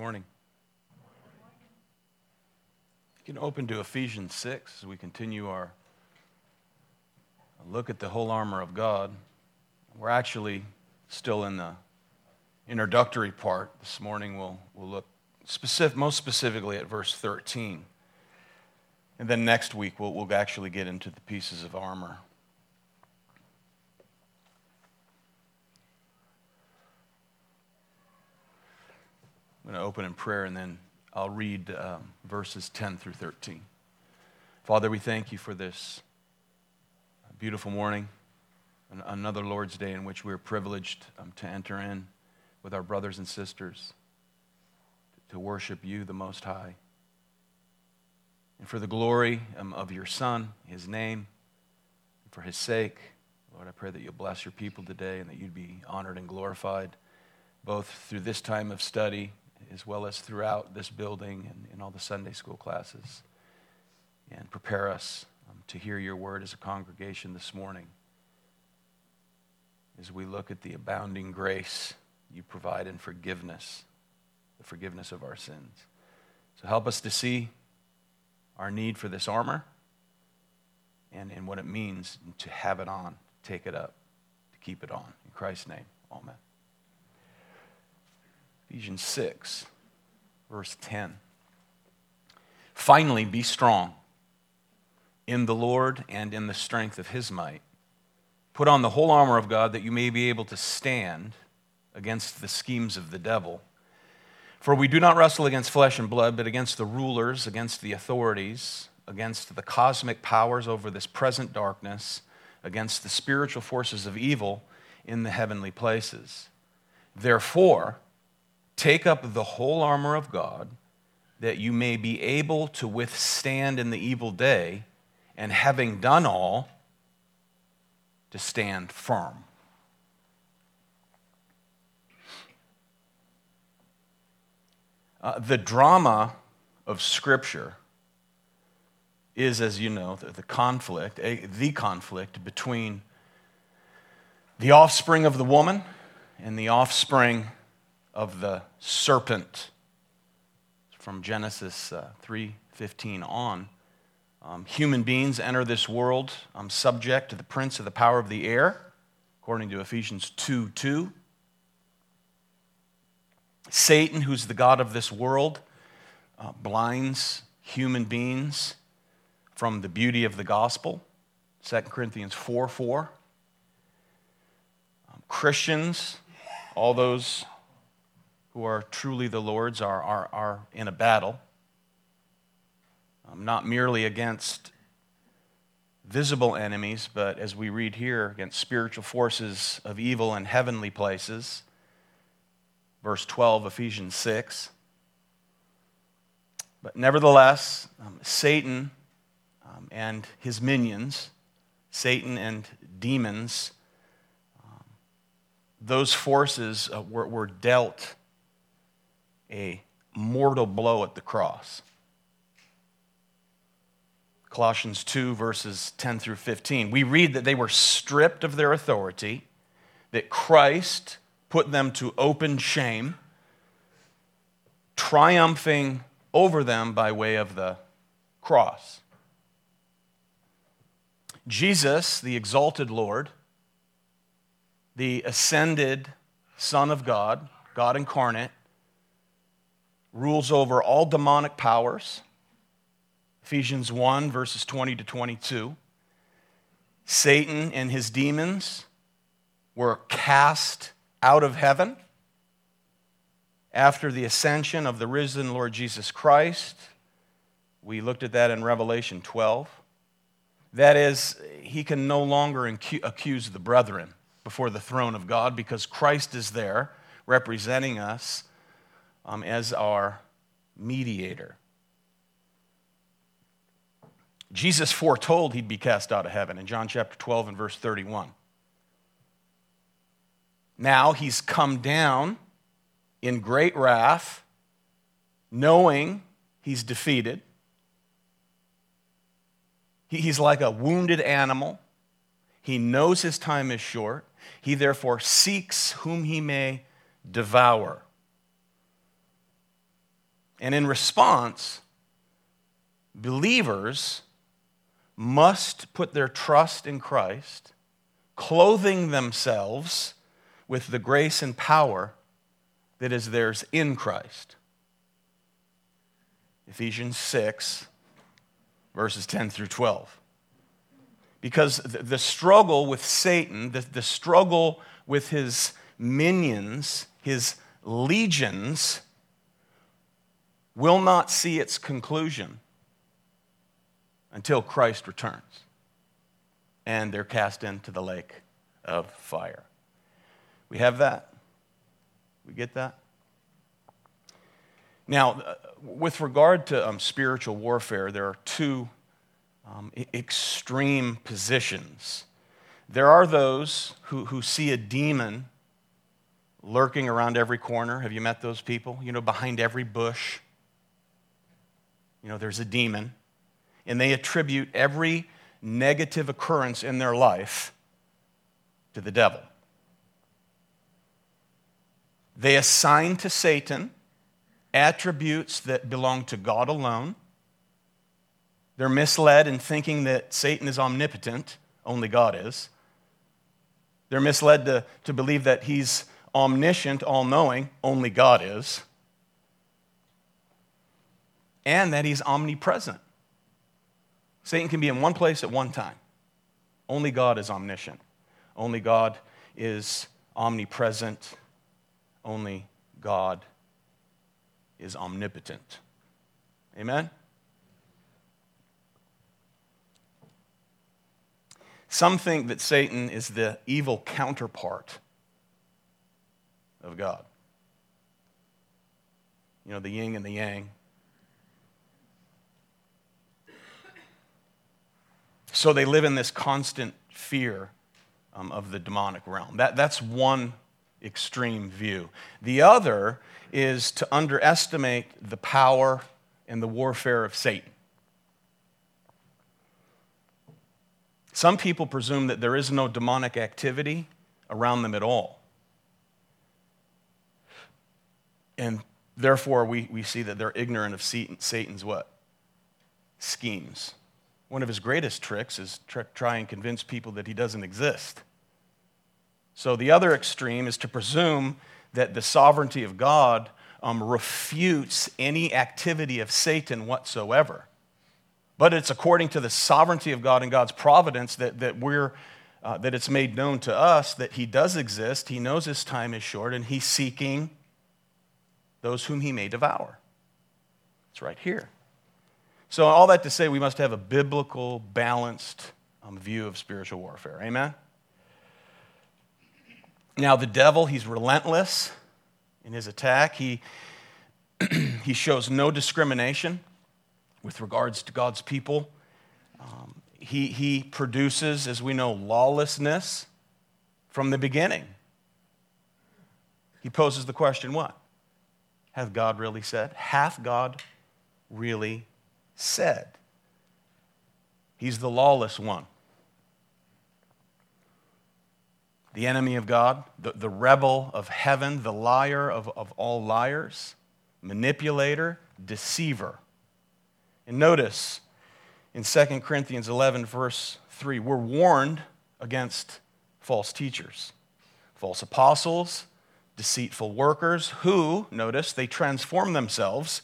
morning. You can open to Ephesians 6 as we continue our look at the whole armor of God. We're actually still in the introductory part. This morning we'll, we'll look specific, most specifically at verse 13. And then next week we'll, we'll actually get into the pieces of armor. I'm going to open in prayer and then I'll read um, verses 10 through 13. Father, we thank you for this beautiful morning, another Lord's Day in which we're privileged um, to enter in with our brothers and sisters to worship you, the Most High. And for the glory um, of your Son, his name, for his sake, Lord, I pray that you'll bless your people today and that you'd be honored and glorified both through this time of study as well as throughout this building and in all the Sunday school classes. And prepare us um, to hear your word as a congregation this morning as we look at the abounding grace you provide in forgiveness, the forgiveness of our sins. So help us to see our need for this armor and, and what it means to have it on, take it up, to keep it on. In Christ's name, amen. Ephesians 6, verse 10. Finally, be strong in the Lord and in the strength of his might. Put on the whole armor of God that you may be able to stand against the schemes of the devil. For we do not wrestle against flesh and blood, but against the rulers, against the authorities, against the cosmic powers over this present darkness, against the spiritual forces of evil in the heavenly places. Therefore, Take up the whole armor of God that you may be able to withstand in the evil day, and having done all, to stand firm. Uh, the drama of Scripture is, as you know, the, the conflict, a, the conflict between the offspring of the woman and the offspring of the serpent from Genesis uh, 3:15 on. Um, human beings enter this world um, subject to the prince of the power of the air, according to Ephesians 2 2. Satan, who's the God of this world, uh, blinds human beings from the beauty of the gospel, 2 Corinthians 4 4. Um, Christians, all those who are truly the Lord's are, are, are in a battle, um, not merely against visible enemies, but as we read here, against spiritual forces of evil in heavenly places. Verse 12, Ephesians 6. But nevertheless, um, Satan um, and his minions, Satan and demons, um, those forces uh, were, were dealt a mortal blow at the cross. Colossians 2, verses 10 through 15. We read that they were stripped of their authority, that Christ put them to open shame, triumphing over them by way of the cross. Jesus, the exalted Lord, the ascended Son of God, God incarnate, rules over all demonic powers. Ephesians 1, verses 20 to 22. Satan and his demons were cast out of heaven after the ascension of the risen Lord Jesus Christ. We looked at that in Revelation 12. That is, he can no longer accuse the brethren before the throne of God because Christ is there representing us um, as our mediator. Jesus foretold he'd be cast out of heaven in John chapter 12 and verse 31. Now he's come down in great wrath, knowing he's defeated. He's like a wounded animal. He knows his time is short. He therefore seeks whom he may devour. And in response, believers must put their trust in Christ, clothing themselves with the grace and power that is theirs in Christ. Ephesians 6, verses 10 through 12. Because the struggle with Satan, the, struggle with his minions, his legions, will not see its conclusion until Christ returns and they're cast into the lake of fire. We have that? We get that? Now, uh, with regard to um, spiritual warfare, there are two um, extreme positions. There are those who, who see a demon lurking around every corner. Have you met those people? You know, behind every bush, you know, there's a demon. And they attribute every negative occurrence in their life to the devil. They assign to Satan attributes that belong to God alone. They're misled in thinking that Satan is omnipotent, only God is. They're misled to, to believe that he's omniscient, all knowing, only God is. And that he's omnipresent. Satan can be in one place at one time. Only God is omniscient. Only God is omnipresent. Only God is omnipotent. Amen? Some think that Satan is the evil counterpart of God. You know, the yin and the yang. So they live in this constant fear um, of the demonic realm. That, that's one extreme view. The other is to underestimate the power and the warfare of Satan. Some people presume that there is no demonic activity around them at all. And therefore, we, we see that they're ignorant of Satan's what? Schemes. One of his greatest tricks is tr- try and convince people that he doesn't exist. So the other extreme is to presume that the sovereignty of God um, refutes any activity of Satan whatsoever. But it's according to the sovereignty of God and God's providence that, that, we're, uh, that it's made known to us that He does exist. He knows His time is short, and He's seeking those whom He may devour. It's right here. So, all that to say, we must have a biblical, balanced um, view of spiritual warfare. Amen? Now, the devil, he's relentless in his attack. He, he shows no discrimination with regards to God's people. Um, he, he produces, as we know, lawlessness from the beginning. He poses the question what? Hath God really said? Hath God really said? He's the lawless one. the enemy of God, the, the rebel of heaven, the liar of, of all liars, manipulator, deceiver. And notice in 2 Corinthians 11, verse 3, we're warned against false teachers, false apostles, deceitful workers who, notice, they transform themselves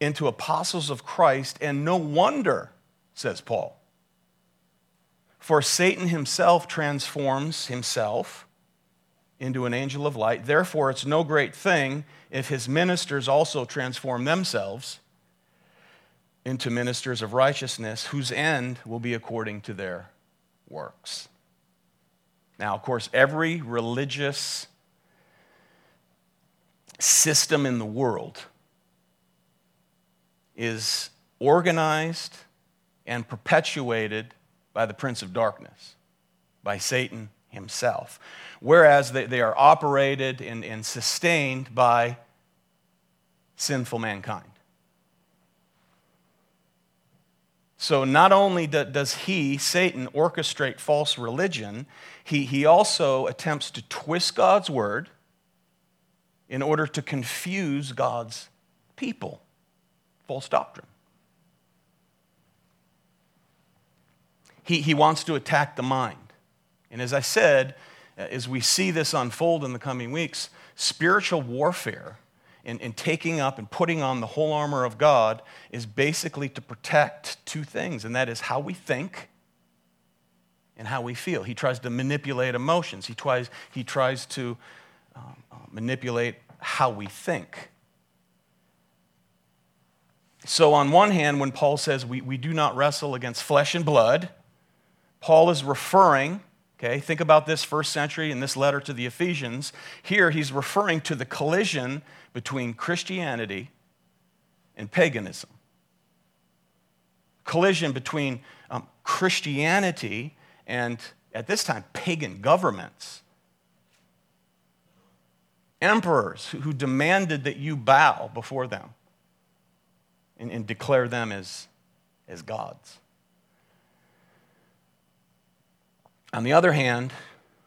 into apostles of Christ, and no wonder, says Paul. For Satan himself transforms himself into an angel of light. Therefore, it's no great thing if his ministers also transform themselves into ministers of righteousness, whose end will be according to their works. Now, of course, every religious system in the world is organized and perpetuated by the prince of darkness, by Satan himself. Whereas they, they are operated and, and sustained by sinful mankind. So not only does he, Satan, orchestrate false religion, he, he also attempts to twist God's word in order to confuse God's people. False doctrine. He, he wants to attack the mind. And as I said, uh, as we see this unfold in the coming weeks, spiritual warfare and, and taking up and putting on the whole armor of God is basically to protect two things, and that is how we think and how we feel. He tries to manipulate emotions, he tries, he tries to um, uh, manipulate how we think. So, on one hand, when Paul says we, we do not wrestle against flesh and blood, Paul is referring, okay, think about this first century in this letter to the Ephesians. Here, he's referring to the collision between Christianity and paganism. Collision between um, Christianity and, at this time, pagan governments. Emperors who, who demanded that you bow before them and, and declare them as, as gods. On the other hand,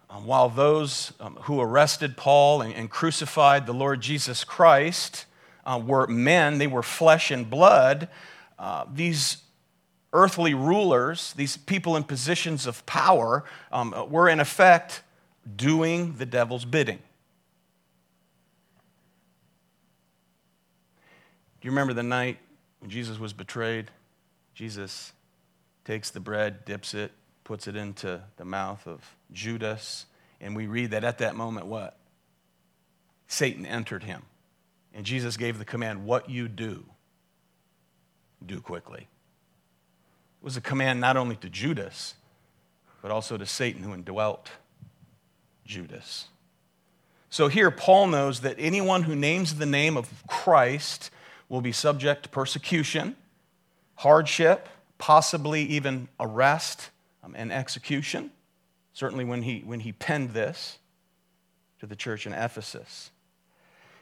um, while those um, who arrested Paul and, and, crucified the Lord Jesus Christ uh, were men, they were flesh and blood, uh, these earthly rulers, these people in positions of power, um, were in effect doing the devil's bidding. Do you remember the night when Jesus was betrayed? Jesus takes the bread, dips it, puts it into the mouth of Judas, and we read that at that moment, what? Satan entered him. And Jesus gave the command, What you do, do quickly. It was a command not only to Judas, but also to Satan who indwelt Judas. So here, Paul knows that anyone who names the name of Christ will be subject to persecution, hardship, possibly even arrest um, and execution. Certainly, when he, when he penned this to the church in Ephesus.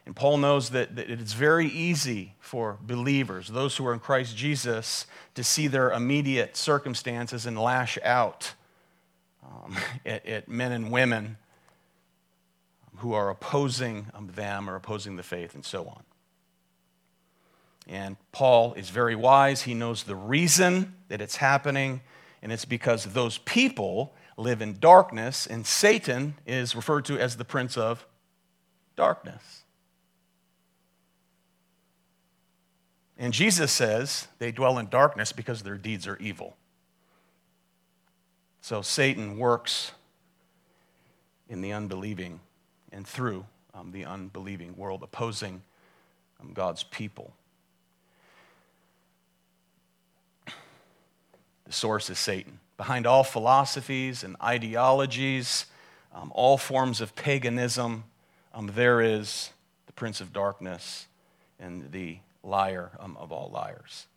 And Paul knows that, that it's very easy for believers, those who are in Christ Jesus, to see their immediate circumstances and lash out um, at, at, men and women who are opposing um, them or opposing the faith and so on. And Paul is very wise. He knows the reason that it's happening, and it's because those people live in darkness, and Satan is referred to as the prince of darkness. And Jesus says they dwell in darkness because their deeds are evil. So Satan works in the unbelieving and through um, the unbelieving world, opposing um, God's people. The source is Satan. Behind all philosophies and ideologies, um, all forms of paganism, um, there is the prince of darkness and the liar um, of all liars.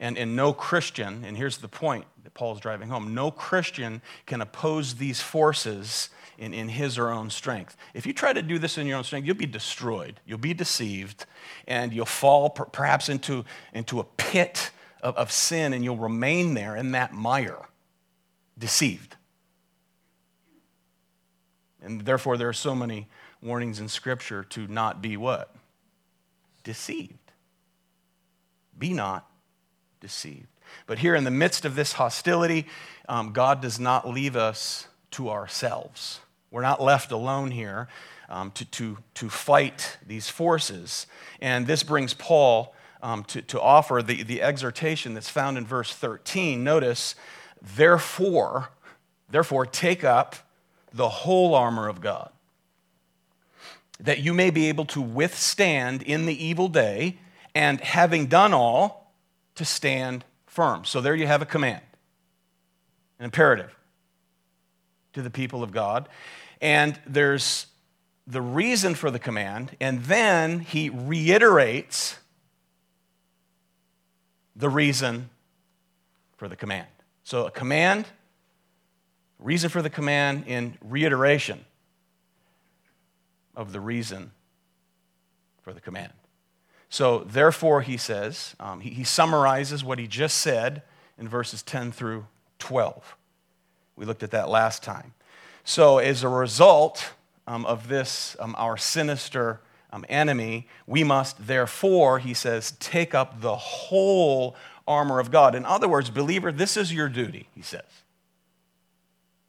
And, and no Christian, and here's the point that Paul's driving home no Christian can oppose these forces in, in his or own strength. If you try to do this in your own strength, you'll be destroyed, you'll be deceived, and you'll fall per, perhaps into, into a pit of, of sin, and you'll remain there in that mire, deceived. And therefore, there are so many warnings in Scripture to not be what? Deceived. Be not deceived. But here in the midst of this hostility, um, God does not leave us to ourselves. We're not left alone here um, to, to, to fight these forces. And this brings Paul um, to, to offer the, the exhortation that's found in verse 13. Notice, therefore, therefore, take up the whole armor of God, that you may be able to withstand in the evil day and having done all, to stand firm. So there you have a command, an imperative to the people of God. And there's the reason for the command, and then he reiterates the reason for the command. So a command, reason for the command in reiteration of the reason for the command. So, therefore, he says, um, he, he summarizes what he just said in verses 10 through 12. We looked at that last time. So, as a result um, of this, um, our sinister um, enemy, we must therefore, he says, take up the whole armor of God. In other words, believer, this is your duty, he says.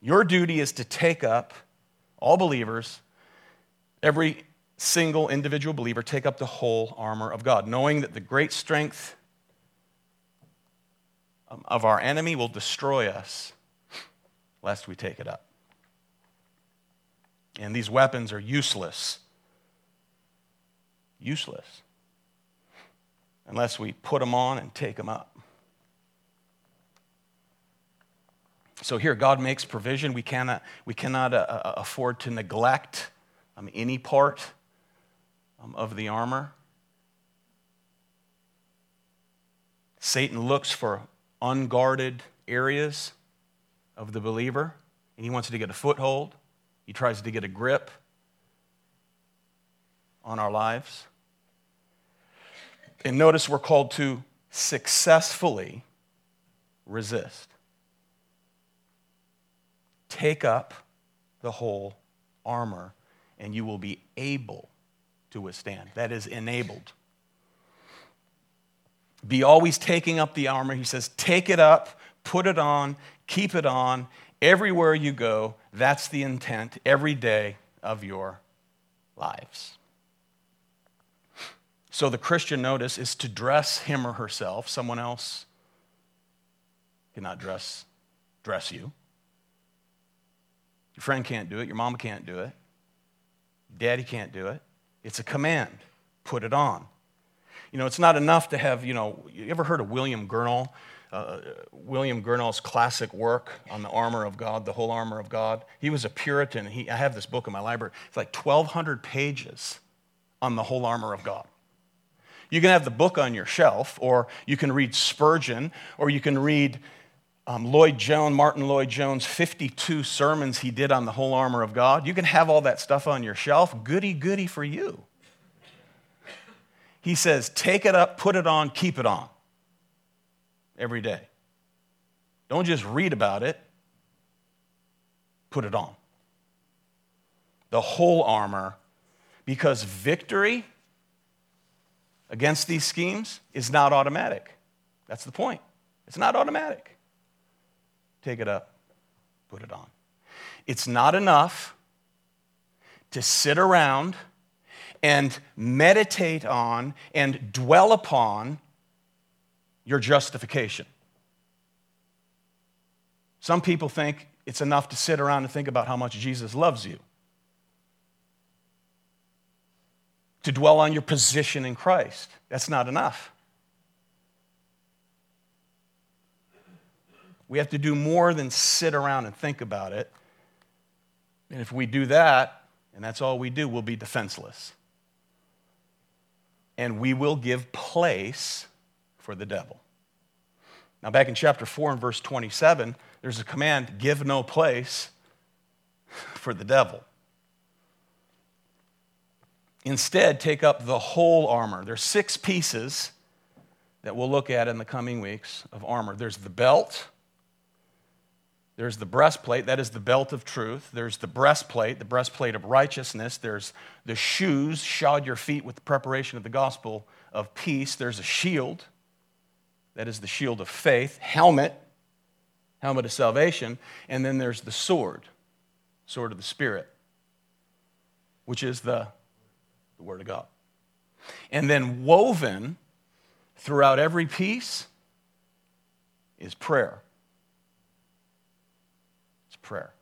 Your duty is to take up, all believers, every single individual believer, take up the whole armor of God, knowing that the great strength um, of our enemy will destroy us lest we take it up. And these weapons are useless. Useless. Unless we put them on and take them up. So here, God makes provision. We cannot, we cannot uh, uh afford to neglect um, any part um, of the armor. Satan looks for unguarded areas of the believer, and he wants to get a foothold. He tries to get a grip on our lives. And notice we're called to successfully resist. Take up the whole armor, and you will be able to withstand. That is enabled. Be always taking up the armor. He says, take it up, put it on, keep it on. Everywhere you go, that's the intent every day of your lives. So the Christian notice is to dress him or herself. Someone else cannot dress, dress you. Your friend can't do it. Your mama can't do it. Daddy can't do it. It's a command. Put it on. You know, it's not enough to have, you know, you ever heard of William Gurnall? Uh, William Gurnall's classic work on the armor of God, the whole armor of God. He was a Puritan. He, I have this book in my library. It's like 1,200 pages on the whole armor of God. You can have the book on your shelf, or you can read Spurgeon, or you can read um, Lloyd Jones, Martyn Lloyd-Jones, 52 sermons he did on the whole armor of God. You can have all that stuff on your shelf. Goody, goody for you. He says, take it up, put it on, keep it on every day. Don't just read about it, put it on. The whole armor, because victory against these schemes is not automatic. That's the point. It's not automatic take it up, put it on. It's not enough to sit around and meditate on and dwell upon your justification. Some people think it's enough to sit around and think about how much Jesus loves you. To dwell on your position in Christ. That's not enough. We have to do more than sit around and think about it. And if we do that, and that's all we do, we'll be defenseless. And we will give place for the devil. Now, back in chapter 4 and verse 27, there's a command give no place for the devil. Instead, take up the whole armor. There's six pieces that we'll look at in the coming weeks of armor. There's the belt, there's the breastplate, that is the belt of truth. There's the breastplate, the breastplate of righteousness. There's the shoes, shod your feet with the preparation of the gospel of peace. There's a shield, that is the shield of faith. Helmet, helmet of salvation. And then there's the sword, sword of the Spirit, which is the, the Word of God. And then woven throughout every piece is prayer It's prayer.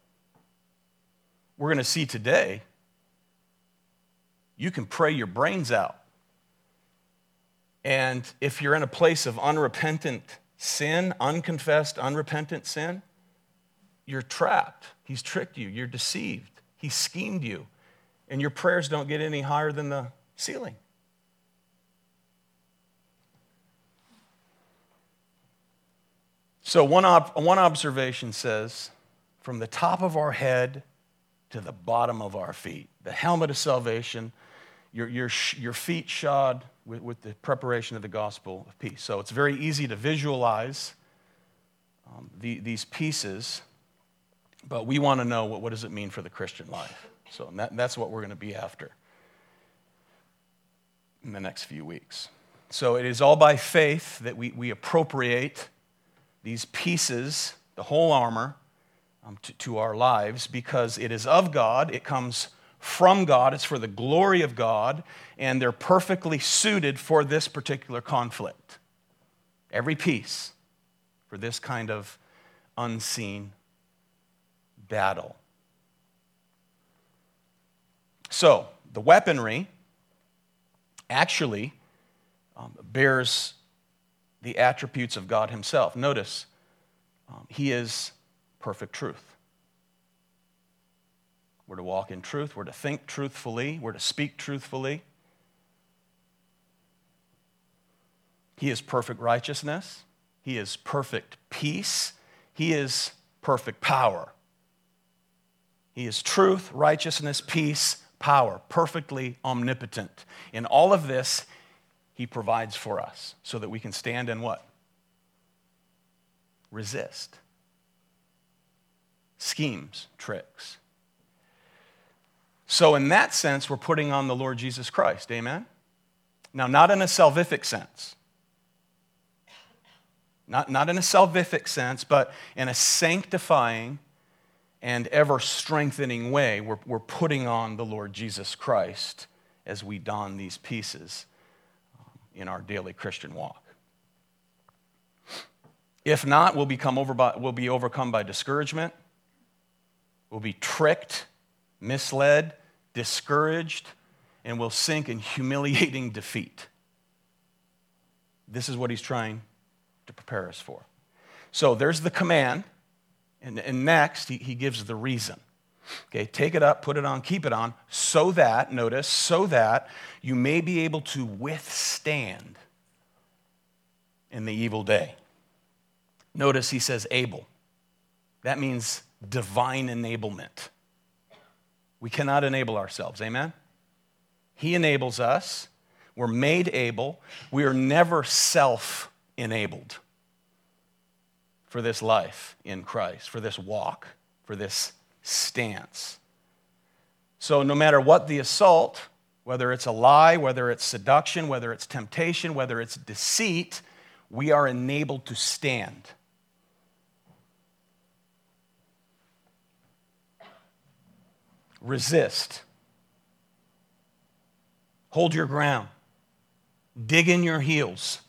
We're going to see today you can pray your brains out. And if you're in a place of unrepentant sin, unconfessed, unrepentant sin, you're trapped. He's tricked you. You're deceived. He schemed you. And your prayers don't get any higher than the ceiling. So, one, op- one observation says from the top of our head to the bottom of our feet. The helmet of salvation, your, your, your feet shod with, with the preparation of the gospel of peace. So it's very easy to visualize um, the, these pieces, but we want to know what, what does it mean for the Christian life. So that, that's what we're going to be after. in the next few weeks. So it is all by faith that we, we appropriate these pieces, the whole armor, um, to, to our lives because it is of God, it comes from God, it's for the glory of God, and they're perfectly suited for this particular conflict. Every piece for this kind of unseen battle. So, the weaponry actually um, bears the attributes of God Himself. Notice, um, He is perfect truth. We're to walk in truth, we're to think truthfully, we're to speak truthfully. He is perfect righteousness, He is perfect peace, He is perfect power. He is truth, righteousness, peace, power, perfectly omnipotent. In all of this, He provides for us so that we can stand and what? Resist. Schemes, tricks. So, in that sense, we're putting on the Lord Jesus Christ. Amen? Now, not in a salvific sense. Not, not in a salvific sense, but in a sanctifying and ever strengthening way, we're, we're putting on the Lord Jesus Christ as we don these pieces um, in our daily Christian walk. If not, we'll, become over by, we'll be overcome by discouragement, we'll be tricked, misled, discouraged, and we'll sink in humiliating defeat. This is what he's trying to prepare us for. So there's the command and, and next, he, he gives the reason. Okay, take it up, put it on, keep it on, so that, notice, so that you may be able to withstand in the evil day. Notice he says able. That means divine enablement. We cannot enable ourselves, amen? He enables us. We're made able. We are never self enabled for this life in Christ, for this walk, for this stance. So, no matter what the assault, whether it's a lie, whether it's seduction, whether it's temptation, whether it's deceit, we are enabled to stand. Resist. Hold your ground. Dig in your heels.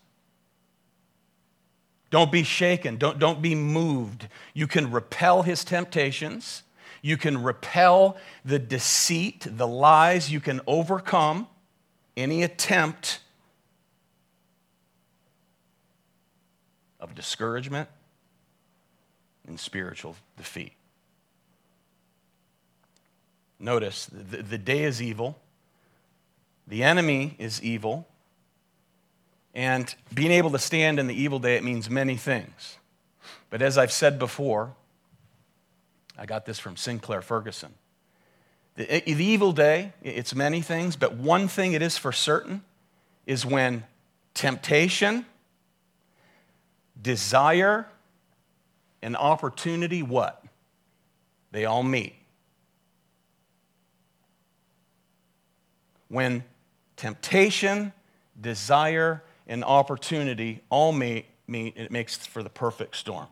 Don't be shaken. Don't, don't be moved. You can repel his temptations. You can repel the deceit, the lies. You can overcome any attempt of discouragement and spiritual defeat. Notice the, the day is evil, the enemy is evil, and being able to stand in the evil day, it means many things. But as I've said before, I got this from Sinclair Ferguson. The, eh, the evil day, it's many things, but one thing it is for certain is when temptation, desire, and opportunity, what? They all meet. When temptation, desire, and opportunity all meet, meet it makes for the perfect storm.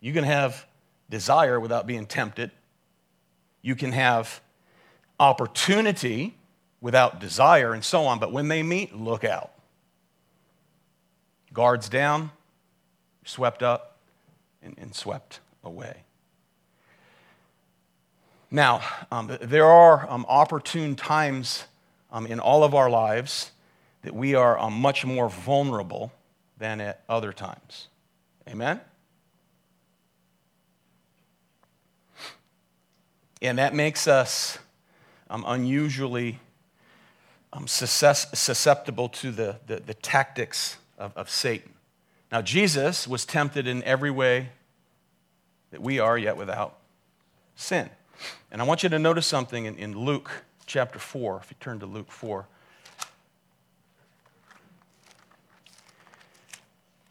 You can have desire without being tempted. You can have opportunity without desire and so on, but when they meet, look out. Guards down, swept up, and, and swept away. Now, um, there are um, opportune times um, in all of our lives that we are um, much more vulnerable than at other times. Amen? And that makes us um, unusually um, susceptible to the, the, the tactics of, of Satan. Now, Jesus was tempted in every way that we are, yet without sin. And I want you to notice something in, in Luke chapter 4, if you turn to Luke 4.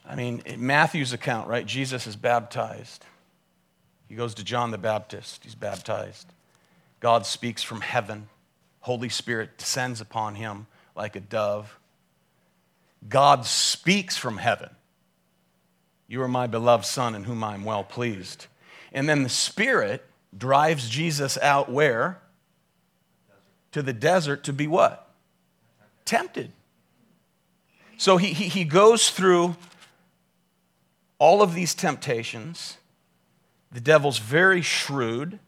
I mean, in Matthew's account, right? Jesus is baptized. He goes to John the Baptist, he's baptized. God speaks from heaven. Holy Spirit descends upon him like a dove. God speaks from heaven. You are my beloved Son in whom I am well pleased. And then the Spirit drives Jesus out where? To the desert to be what? Tempted. So he, he, he goes through all of these temptations. The devil's very shrewd.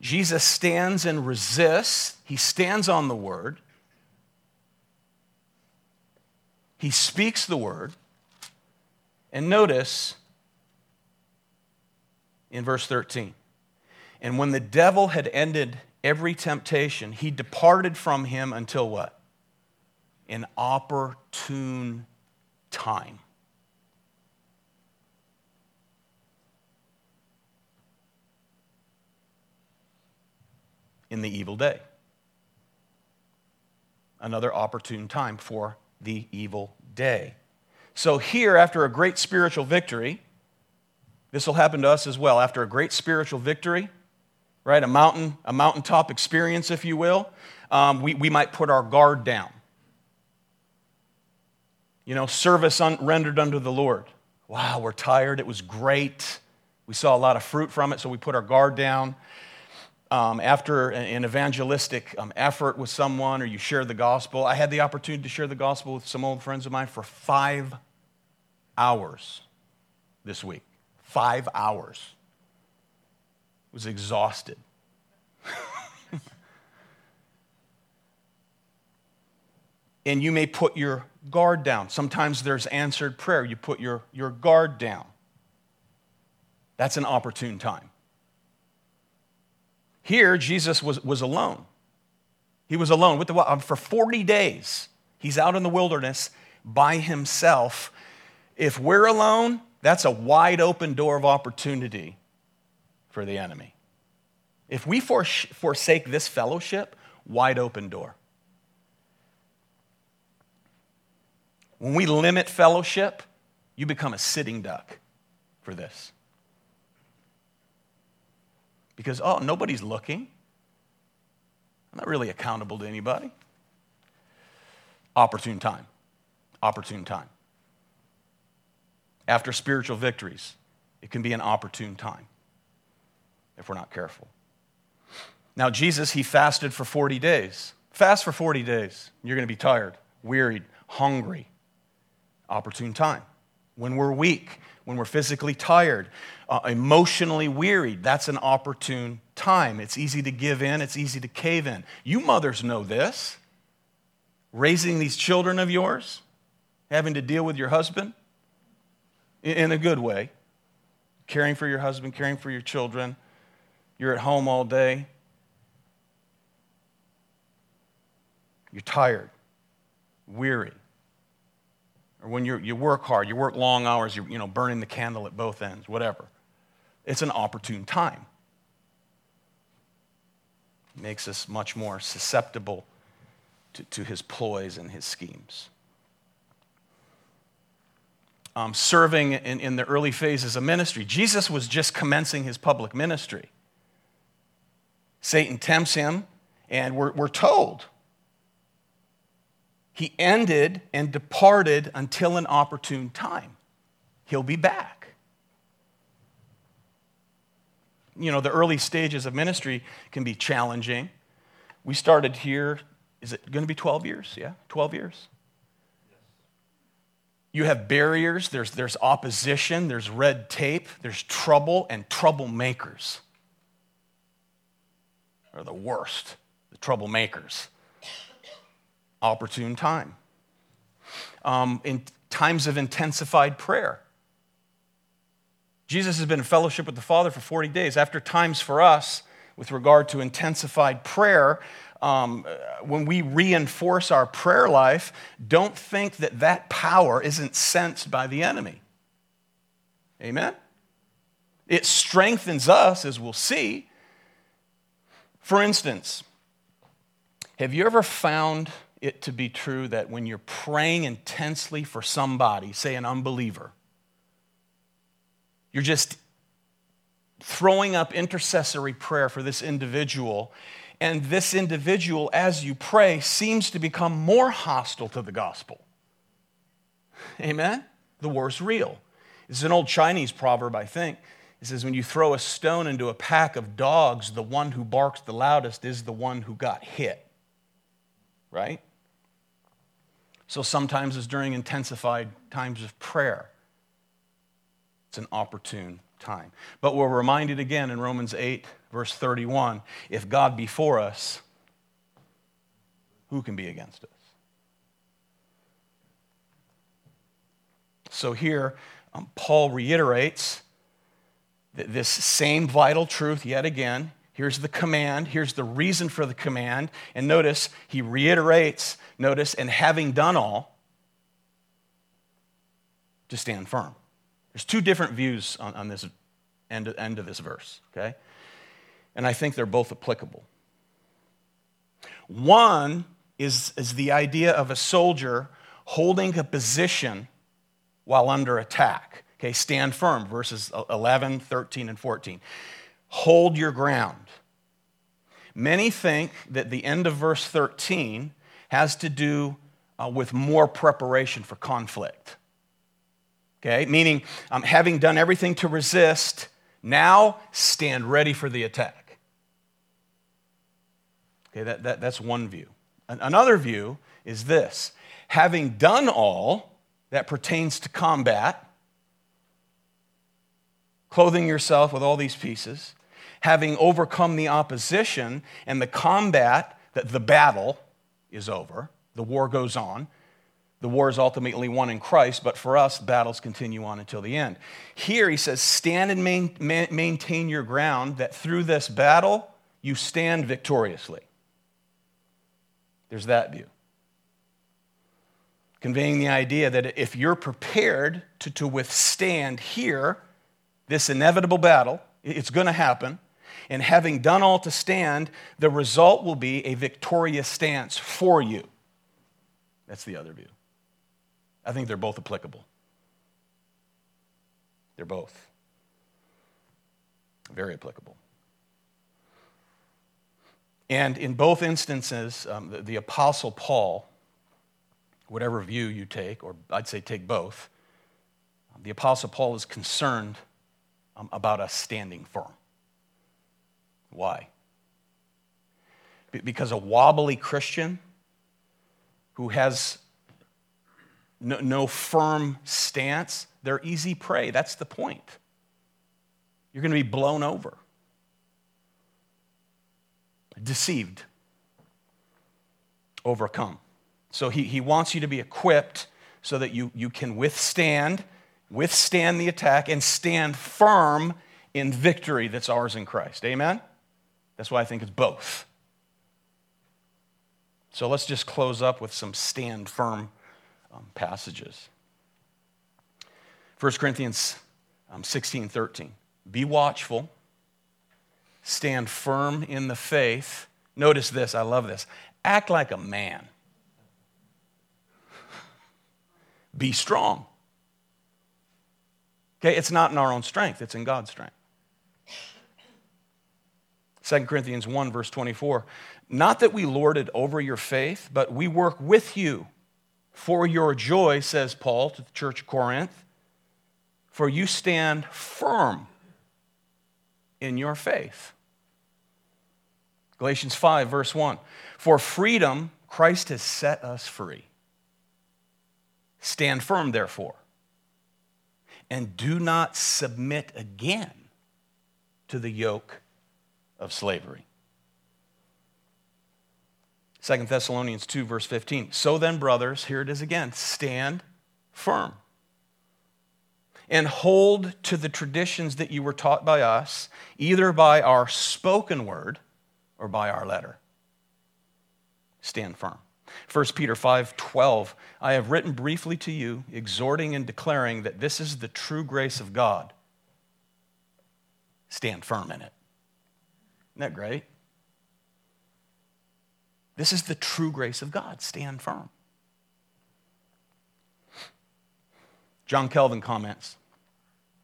Jesus stands and resists. He stands on the word. He speaks the word. And notice in verse 13 and when the devil had ended every temptation, he departed from him until what? An opportune time. In the evil day. Another opportune time for the evil day. So, here, after a great spiritual victory, this will happen to us as well. After a great spiritual victory, right, a mountain, a mountaintop experience, if you will, um, we, we might put our guard down. You know, service un- rendered unto the Lord. Wow, we're tired. It was great. We saw a lot of fruit from it, so we put our guard down um, after an evangelistic um, effort with someone or you share the gospel. I had the opportunity to share the gospel with some old friends of mine for five hours this week. Five hours. Was exhausted. and you may put your guard down. Sometimes there's answered prayer. You put your, your guard down. That's an opportune time. Here, Jesus was, was alone. He was alone with the um, for 40 days. He's out in the wilderness by himself. If we're alone, that's a wide open door of opportunity for the enemy. If we forsake this fellowship, wide open door. When we limit fellowship, you become a sitting duck for this because, oh, nobody's looking. I'm not really accountable to anybody. Opportune time. Opportune time. After spiritual victories, it can be an opportune time if we're not careful. Now, Jesus, he fasted for 40 days. Fast for 40 days. You're going to be tired, wearied, hungry. Opportune time. When we're weak, when we're physically tired, uh, emotionally wearied, that's an opportune time. It's easy to give in, it's easy to cave in. You mothers know this. Raising these children of yours, having to deal with your husband in a good way, caring for your husband, caring for your children. You're at home all day. You're tired, weary or when you you work hard, you work long hours, you're you know, burning the candle at both ends, whatever. It's an opportune time. It makes us much more susceptible to, to his ploys and his schemes. Um, serving in, in the early phases of ministry, Jesus was just commencing his public ministry. Satan tempts him, and we're, we're told he ended and departed until an opportune time. He'll be back. You know, the early stages of ministry can be challenging. We started here, is it going to be 12 years? Yeah, 12 years. You have barriers, there's, there's opposition, there's red tape, there's trouble, and troublemakers are the worst, the troublemakers opportune time. Um, in times of intensified prayer. Jesus has been in fellowship with the Father for 40 days. After times for us, with regard to intensified prayer, um, when we reinforce our prayer life, don't think that that power isn't sensed by the enemy. Amen? It strengthens us, as we'll see. For instance, have you ever found it to be true that when you're praying intensely for somebody, say an unbeliever, you're just throwing up intercessory prayer for this individual, and this individual, as you pray, seems to become more hostile to the gospel. Amen? The war's real. It's an old Chinese proverb, I think. It says, When you throw a stone into a pack of dogs, the one who barks the loudest is the one who got hit. Right? So sometimes it's during intensified times of prayer. It's an opportune time. But we're reminded again in Romans 8, verse 31 if God be for us, who can be against us? So here, um, Paul reiterates this same vital truth yet again. Here's the command. Here's the reason for the command. And notice, he reiterates, notice, and having done all, to stand firm. There's two different views on, on this end, end of this verse, okay? And I think they're both applicable. One is, is the idea of a soldier holding a position while under attack. Okay, stand firm, verses 11, 13, and 14. Hold your ground. Many think that the end of verse 13 has to do uh, with more preparation for conflict. Okay, meaning um, having done everything to resist, now stand ready for the attack. Okay, that, that, that's one view. Another view is this having done all that pertains to combat, clothing yourself with all these pieces, having overcome the opposition and the combat, that the battle is over, the war goes on. The war is ultimately won in Christ, but for us, battles continue on until the end. Here he says, Stand and main, maintain your ground, that through this battle you stand victoriously. There's that view. Conveying the idea that if you're prepared to, to withstand here, this inevitable battle, it's going to happen. And having done all to stand, the result will be a victorious stance for you. That's the other view. I think they're both applicable. They're both very applicable. And in both instances, um, the, the Apostle Paul, whatever view you take, or I'd say take both, the Apostle Paul is concerned um, about us standing firm. Why? Because a wobbly Christian who has no, no firm stance, they're easy prey. That's the point. You're going to be blown over, deceived, overcome. So he, he wants you to be equipped so that you, you can withstand withstand the attack, and stand firm in victory that's ours in Christ. Amen? That's why I think it's both. So let's just close up with some stand firm um, passages. 1 Corinthians um, 16 13. Be watchful, stand firm in the faith. Notice this, I love this. Act like a man. Be strong. Okay, it's not in our own strength, it's in God's strength. 2 Corinthians 1, verse 24. Not that we lord it over your faith, but we work with you for your joy, says Paul to the church of Corinth, for you stand firm in your faith. Galatians 5, verse 1. For freedom, Christ has set us free. Stand firm, therefore and do not submit again to the yoke of slavery. 2 Thessalonians 2, verse 15. So then, brothers, here it is again stand firm and hold to the traditions that you were taught by us, either by our spoken word or by our letter. Stand firm. 1 Peter 5 12, I have written briefly to you, exhorting and declaring that this is the true grace of God. Stand firm in it. Isn't that great? This is the true grace of God. Stand firm. John Calvin comments.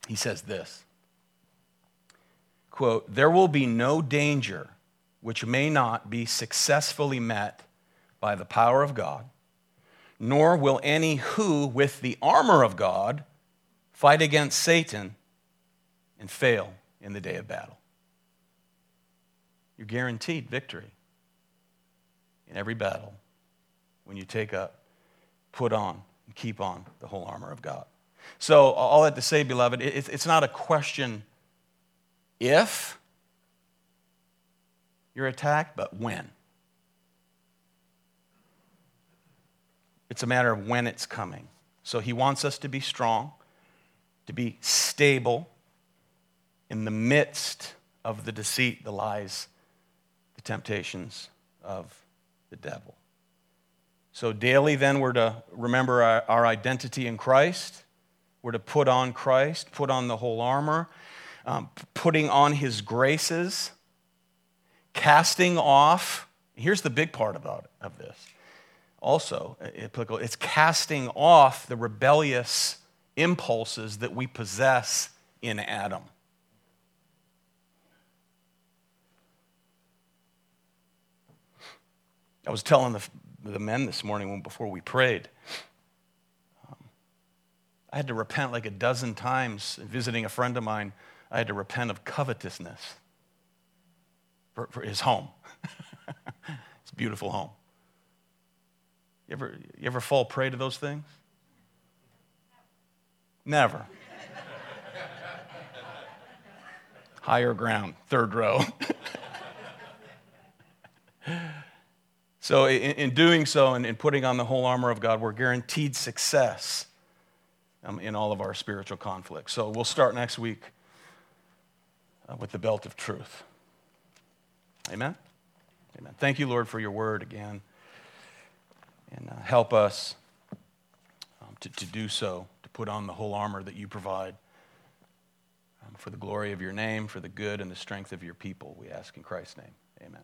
He says this quote, There will be no danger which may not be successfully met by the power of God, nor will any who, with the armor of God, fight against Satan and fail in the day of battle. You're guaranteed victory in every battle when you take up, put on, and keep on the whole armor of God. So, all that to say, beloved, it's not a question if you're attacked, but when. It's a matter of when it's coming. So, he wants us to be strong, to be stable in the midst of the deceit, the lies, the temptations of the devil. So, daily, then, we're to remember our, our, identity in Christ. We're to put on Christ, put on the whole armor, um, putting on his graces, casting off. Here's the big part about of this. Also, applicable, it's casting off the rebellious impulses that we possess in Adam. I was telling the, the men this morning before we prayed. Um, I had to repent like a dozen times visiting a friend of mine. I had to repent of covetousness for, for his home. a beautiful home. You ever, you ever fall prey to those things? Never. Higher ground, third row. So, in, in doing so and in putting on the whole armor of God, we're guaranteed success um, in all of our spiritual conflicts. So, we'll start next week uh, with the belt of truth. Amen? Amen. Thank you, Lord, for your word again. And uh, help us um, to, to do so, to put on the whole armor that you provide um, for the glory of your name, for the good and the strength of your people. We ask in Christ's name. Amen.